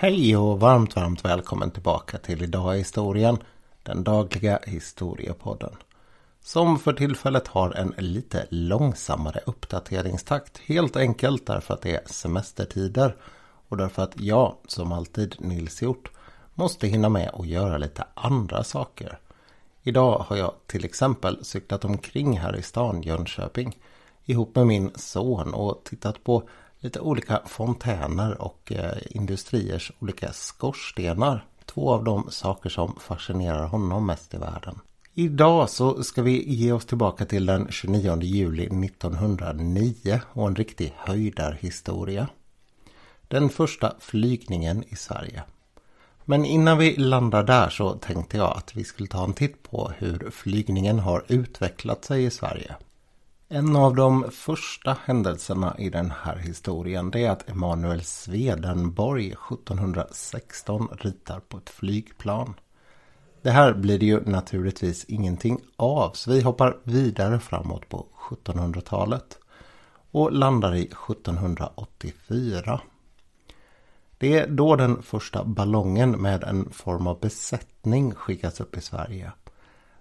Hej och varmt, varmt välkommen tillbaka till Idag i historien. Den dagliga historiepodden. Som för tillfället har en lite långsammare uppdateringstakt. Helt enkelt därför att det är semestertider. Och därför att jag, som alltid Nils Hjort, måste hinna med att göra lite andra saker. Idag har jag till exempel cyklat omkring här i stan Jönköping ihop med min son och tittat på lite olika fontäner och eh, industriers olika skorstenar. Två av de saker som fascinerar honom mest i världen. Idag så ska vi ge oss tillbaka till den 29 juli 1909 och en riktig höjdarhistoria. Den första flygningen i Sverige. Men innan vi landar där så tänkte jag att vi skulle ta en titt på hur flygningen har utvecklat sig i Sverige. En av de första händelserna i den här historien det är att Emanuel Swedenborg 1716 ritar på ett flygplan. Det här blir det ju naturligtvis ingenting av så vi hoppar vidare framåt på 1700-talet och landar i 1784. Det är då den första ballongen med en form av besättning skickas upp i Sverige.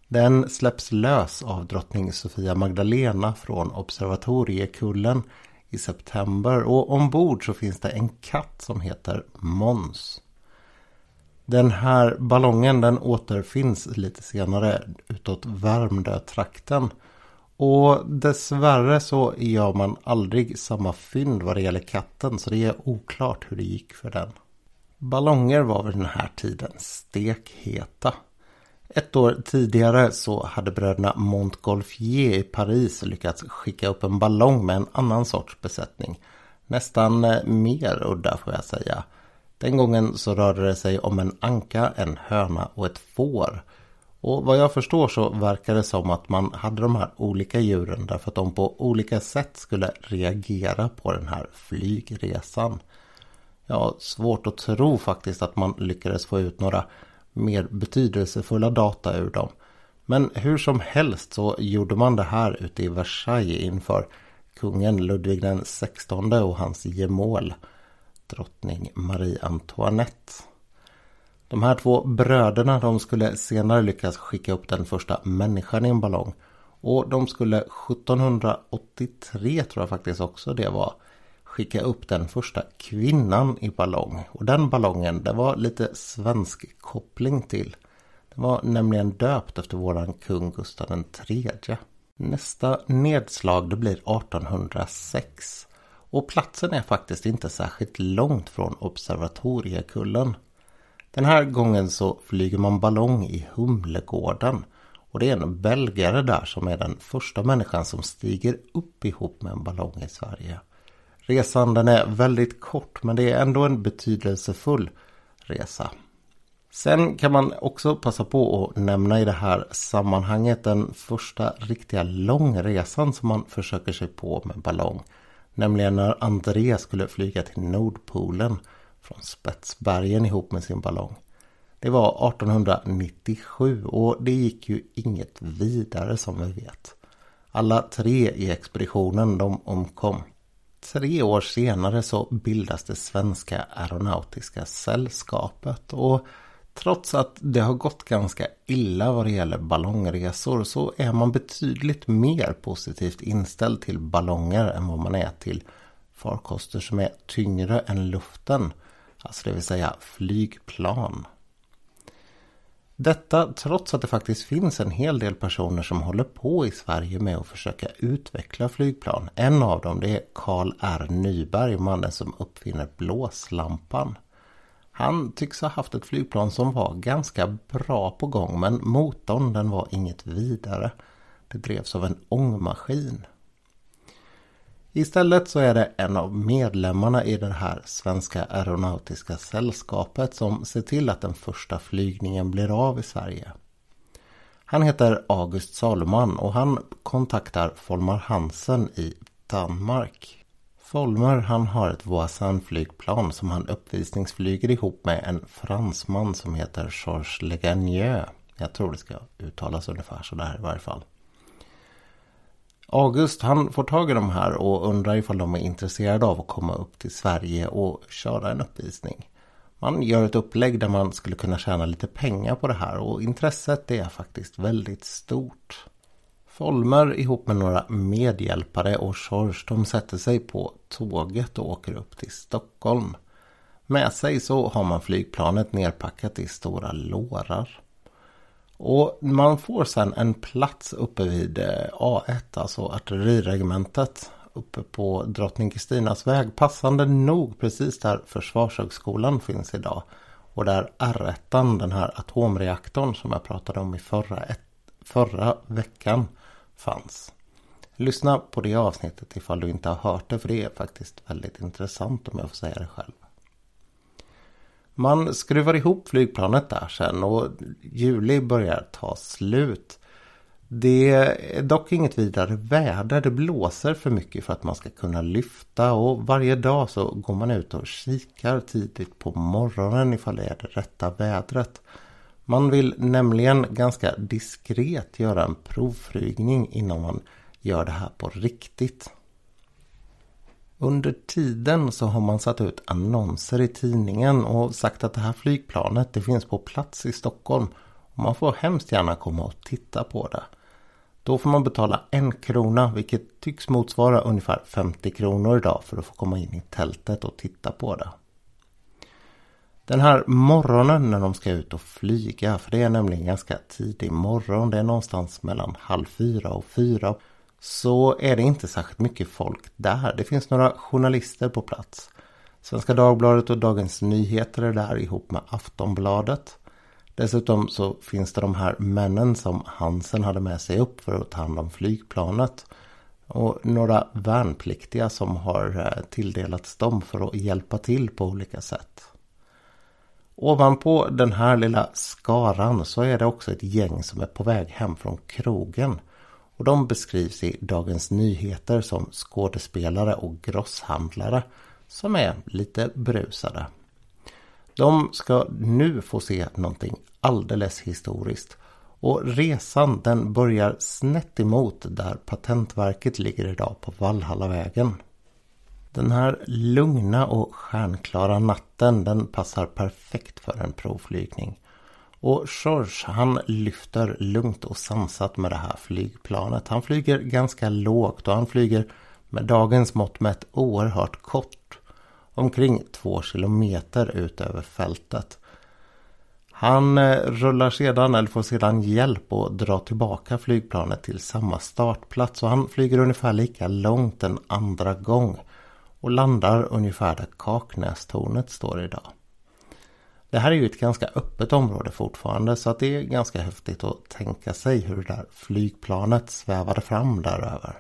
Den släpps lös av drottning Sofia Magdalena från observatoriekullen i september och ombord så finns det en katt som heter Måns. Den här ballongen den återfinns lite senare utåt Värmdö-trakten. Och dessvärre så gör man aldrig samma fynd vad det gäller katten så det är oklart hur det gick för den. Ballonger var vid den här tiden stekheta. Ett år tidigare så hade bröderna Montgolfier i Paris lyckats skicka upp en ballong med en annan sorts besättning. Nästan eh, mer udda får jag säga. Den gången så rörde det sig om en anka, en höna och ett får. Och vad jag förstår så verkar det som att man hade de här olika djuren därför att de på olika sätt skulle reagera på den här flygresan. Jag har svårt att tro faktiskt att man lyckades få ut några mer betydelsefulla data ur dem. Men hur som helst så gjorde man det här ute i Versailles inför kungen Ludvig den XVI och hans gemål drottning Marie Antoinette. De här två bröderna de skulle senare lyckas skicka upp den första människan i en ballong. Och de skulle 1783 tror jag faktiskt också det var skicka upp den första kvinnan i ballong. Och den ballongen det var lite svensk koppling till. Den var nämligen döpt efter våran kung Gustav III. Nästa nedslag det blir 1806. Och platsen är faktiskt inte särskilt långt från observatoriekullen. Den här gången så flyger man ballong i Humlegården. Och det är en belgare där som är den första människan som stiger upp ihop med en ballong i Sverige. Resan den är väldigt kort men det är ändå en betydelsefull resa. Sen kan man också passa på att nämna i det här sammanhanget den första riktiga långresan som man försöker sig på med ballong. Nämligen när André skulle flyga till Nordpolen från Spetsbergen ihop med sin ballong. Det var 1897 och det gick ju inget vidare som vi vet. Alla tre i expeditionen de omkom. Tre år senare så bildas det Svenska Aeronautiska Sällskapet och trots att det har gått ganska illa vad det gäller ballongresor så är man betydligt mer positivt inställd till ballonger än vad man är till farkoster som är tyngre än luften. Alltså det vill säga flygplan. Detta trots att det faktiskt finns en hel del personer som håller på i Sverige med att försöka utveckla flygplan. En av dem det är Carl R Nyberg, mannen som uppfinner blåslampan. Han tycks ha haft ett flygplan som var ganska bra på gång men motorn den var inget vidare. Det drevs av en ångmaskin. Istället så är det en av medlemmarna i det här svenska aeronautiska sällskapet som ser till att den första flygningen blir av i Sverige. Han heter August Salomon och han kontaktar Folmar Hansen i Danmark. Folmer han har ett Voisin-flygplan som han uppvisningsflyger ihop med en fransman som heter Georges Legagneux. Jag tror det ska uttalas ungefär sådär i varje fall. August han får tag i de här och undrar ifall de är intresserade av att komma upp till Sverige och köra en uppvisning. Man gör ett upplägg där man skulle kunna tjäna lite pengar på det här och intresset är faktiskt väldigt stort. Folmer ihop med några medhjälpare och George de sätter sig på tåget och åker upp till Stockholm. Med sig så har man flygplanet nerpackat i stora lårar. Och man får sen en plats uppe vid eh, A1, alltså artilleriregementet uppe på Drottning Kristinas väg. Passande nog precis där Försvarshögskolan finns idag. Och där R1, den här atomreaktorn som jag pratade om i förra, ett, förra veckan fanns. Lyssna på det avsnittet ifall du inte har hört det för det är faktiskt väldigt intressant om jag får säga det själv. Man skruvar ihop flygplanet där sen och juli börjar ta slut. Det är dock inget vidare väder. Det blåser för mycket för att man ska kunna lyfta och varje dag så går man ut och kikar tidigt på morgonen ifall det är det rätta vädret. Man vill nämligen ganska diskret göra en provflygning innan man gör det här på riktigt. Under tiden så har man satt ut annonser i tidningen och sagt att det här flygplanet det finns på plats i Stockholm. Och man får hemskt gärna komma och titta på det. Då får man betala en krona vilket tycks motsvara ungefär 50 kronor idag för att få komma in i tältet och titta på det. Den här morgonen när de ska ut och flyga, för det är nämligen ganska tidig morgon, det är någonstans mellan halv fyra och fyra så är det inte särskilt mycket folk där. Det finns några journalister på plats. Svenska Dagbladet och Dagens Nyheter är där ihop med Aftonbladet. Dessutom så finns det de här männen som Hansen hade med sig upp för att ta hand om flygplanet. Och några värnpliktiga som har eh, tilldelats dem för att hjälpa till på olika sätt. Ovanpå den här lilla skaran så är det också ett gäng som är på väg hem från krogen. Och de beskrivs i Dagens Nyheter som skådespelare och grosshandlare som är lite brusade. De ska nu få se någonting alldeles historiskt. Och resan den börjar snett emot där Patentverket ligger idag på Valhallavägen. Den här lugna och stjärnklara natten den passar perfekt för en provflygning. Och George han lyfter lugnt och sansat med det här flygplanet. Han flyger ganska lågt och han flyger med dagens mått mätt oerhört kort. Omkring två kilometer ut över fältet. Han eh, rullar sedan, eller får sedan hjälp att dra tillbaka flygplanet till samma startplats. Och han flyger ungefär lika långt en andra gång. Och landar ungefär där Kaknästornet står idag. Det här är ju ett ganska öppet område fortfarande så att det är ganska häftigt att tänka sig hur det där flygplanet svävade fram däröver.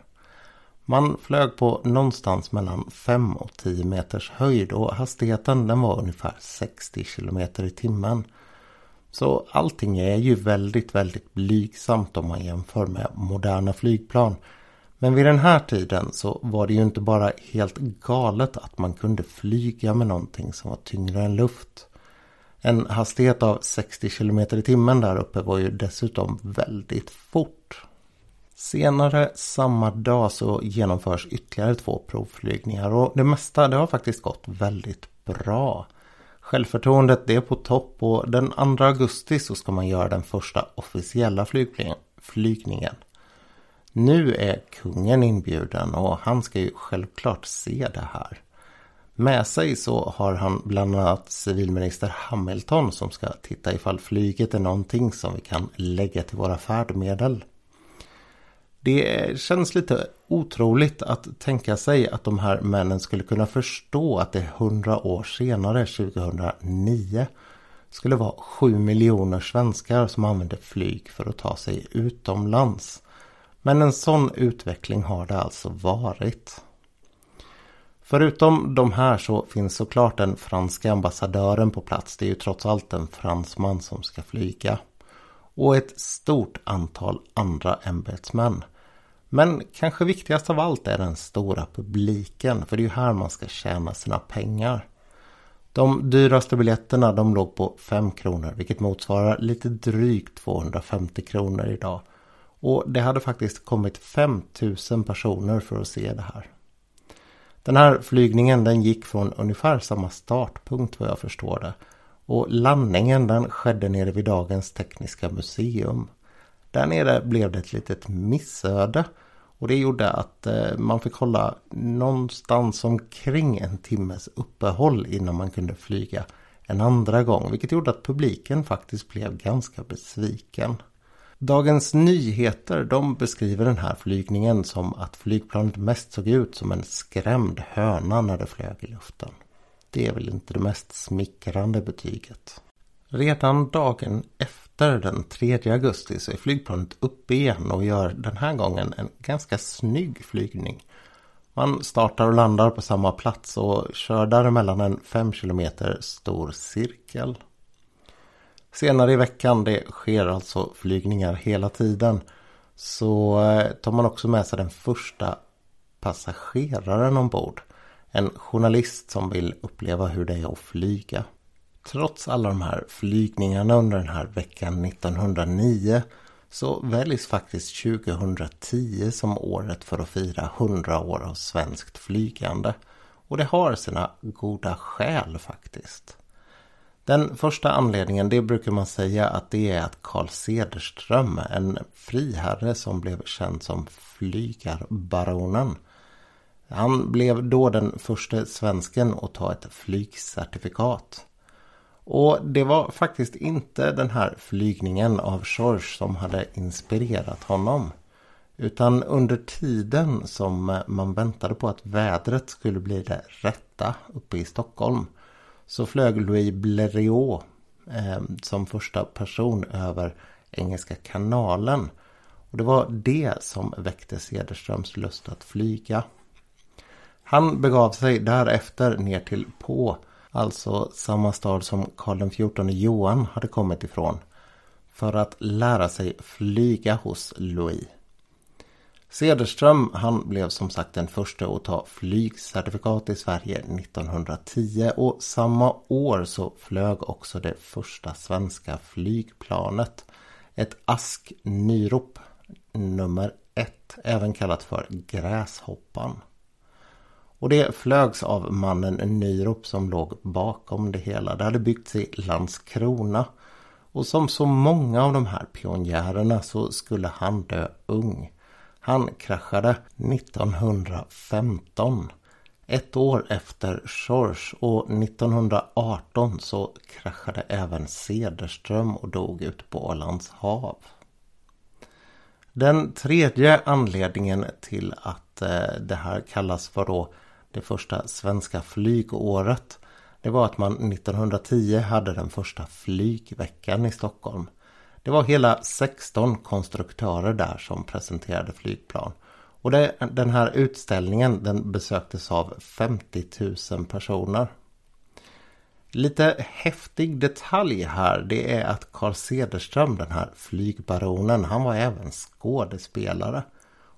Man flög på någonstans mellan 5 och 10 meters höjd och hastigheten den var ungefär 60 km i timmen. Så allting är ju väldigt, väldigt blygsamt om man jämför med moderna flygplan. Men vid den här tiden så var det ju inte bara helt galet att man kunde flyga med någonting som var tyngre än luft. En hastighet av 60 km i timmen där uppe var ju dessutom väldigt fort. Senare samma dag så genomförs ytterligare två provflygningar och det mesta det har faktiskt gått väldigt bra. Självförtroendet det är på topp och den 2 augusti så ska man göra den första officiella flygningen. Nu är kungen inbjuden och han ska ju självklart se det här. Med sig så har han bland annat civilminister Hamilton som ska titta ifall flyget är någonting som vi kan lägga till våra färdmedel. Det känns lite otroligt att tänka sig att de här männen skulle kunna förstå att det hundra år senare, 2009, skulle vara sju miljoner svenskar som använder flyg för att ta sig utomlands. Men en sån utveckling har det alltså varit. Förutom de här så finns såklart den franska ambassadören på plats. Det är ju trots allt en fransman som ska flyga. Och ett stort antal andra ämbetsmän. Men kanske viktigast av allt är den stora publiken. För det är ju här man ska tjäna sina pengar. De dyraste biljetterna de låg på 5 kronor vilket motsvarar lite drygt 250 kronor idag. Och det hade faktiskt kommit 5000 personer för att se det här. Den här flygningen den gick från ungefär samma startpunkt vad jag förstår det. Och landningen den skedde nere vid dagens Tekniska museum. Där nere blev det ett litet missöde. Och det gjorde att eh, man fick hålla någonstans omkring en timmes uppehåll innan man kunde flyga en andra gång. Vilket gjorde att publiken faktiskt blev ganska besviken. Dagens Nyheter de beskriver den här flygningen som att flygplanet mest såg ut som en skrämd höna när det flög i luften. Det är väl inte det mest smickrande betyget. Redan dagen efter den 3 augusti så är flygplanet uppe igen och gör den här gången en ganska snygg flygning. Man startar och landar på samma plats och kör däremellan en 5 km stor cirkel. Senare i veckan, det sker alltså flygningar hela tiden, så eh, tar man också med sig den första passageraren ombord. En journalist som vill uppleva hur det är att flyga. Trots alla de här flygningarna under den här veckan 1909 så väljs faktiskt 2010 som året för att fira 100 år av svenskt flygande. Och det har sina goda skäl faktiskt. Den första anledningen det brukar man säga att det är att Carl Cederström, en friherre som blev känd som Flygarbaronen. Han blev då den första svensken att ta ett flygcertifikat. Och det var faktiskt inte den här flygningen av George som hade inspirerat honom. Utan under tiden som man väntade på att vädret skulle bli det rätta uppe i Stockholm så flög Louis Blériot eh, som första person över Engelska kanalen. Och det var det som väckte Cederströms lust att flyga. Han begav sig därefter ner till På, alltså samma stad som Karl XIV Johan hade kommit ifrån, för att lära sig flyga hos Louis. Cederström han blev som sagt den första att ta flygcertifikat i Sverige 1910 och samma år så flög också det första svenska flygplanet. Ett Ask Nyrop nummer ett, även kallat för Gräshoppan. Och det flögs av mannen Nyrop som låg bakom det hela. Det hade byggts i Landskrona. Och som så många av de här pionjärerna så skulle han dö ung. Han kraschade 1915. Ett år efter George och 1918 så kraschade även Cederström och dog ute på Ålands hav. Den tredje anledningen till att eh, det här kallas för då det första svenska flygåret det var att man 1910 hade den första flygveckan i Stockholm. Det var hela 16 konstruktörer där som presenterade flygplan. Och det, den här utställningen den besöktes av 50 000 personer. Lite häftig detalj här det är att Carl Cederström, den här flygbaronen, han var även skådespelare.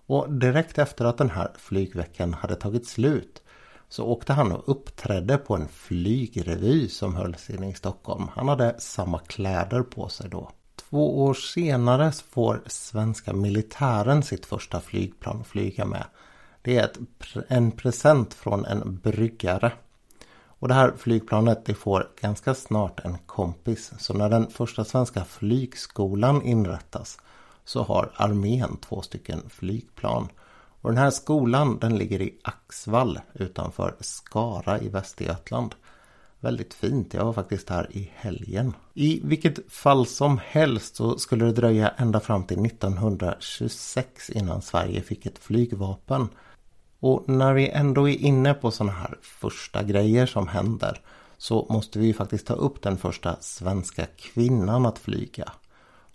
Och direkt efter att den här flygveckan hade tagit slut så åkte han och uppträdde på en flygrevy som hölls inne i Stockholm. Han hade samma kläder på sig då. Två år senare får svenska militären sitt första flygplan att flyga med. Det är ett, en present från en bryggare. Och det här flygplanet det får ganska snart en kompis. Så när den första svenska flygskolan inrättas så har armén två stycken flygplan. Och den här skolan den ligger i Axvall utanför Skara i Västergötland. Väldigt fint. Jag var faktiskt här i helgen. I vilket fall som helst så skulle det dröja ända fram till 1926 innan Sverige fick ett flygvapen. Och när vi ändå är inne på sådana här första grejer som händer så måste vi ju faktiskt ta upp den första svenska kvinnan att flyga.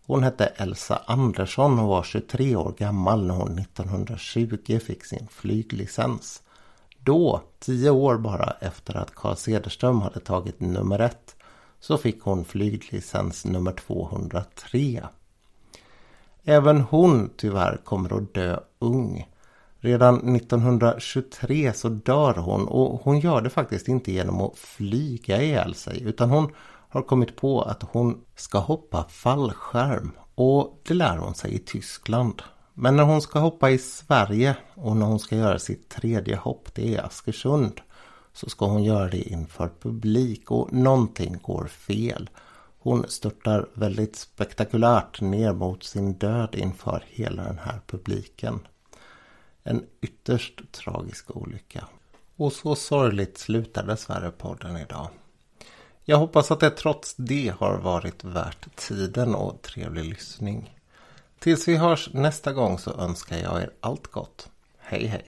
Hon hette Elsa Andersson och var 23 år gammal när hon 1920 fick sin flyglicens. Då, tio år bara efter att Carl Cederström hade tagit nummer ett, så fick hon flyglicens nummer 203. Även hon tyvärr kommer att dö ung. Redan 1923 så dör hon och hon gör det faktiskt inte genom att flyga ihjäl sig utan hon har kommit på att hon ska hoppa fallskärm och det lär hon sig i Tyskland. Men när hon ska hoppa i Sverige och när hon ska göra sitt tredje hopp, det är Askersund, så ska hon göra det inför publik och någonting går fel. Hon störtar väldigt spektakulärt ner mot sin död inför hela den här publiken. En ytterst tragisk olycka. Och så sorgligt slutar dessvärre podden idag. Jag hoppas att det trots det har varit värt tiden och trevlig lyssning. Tills vi hörs nästa gång så önskar jag er allt gott. Hej hej!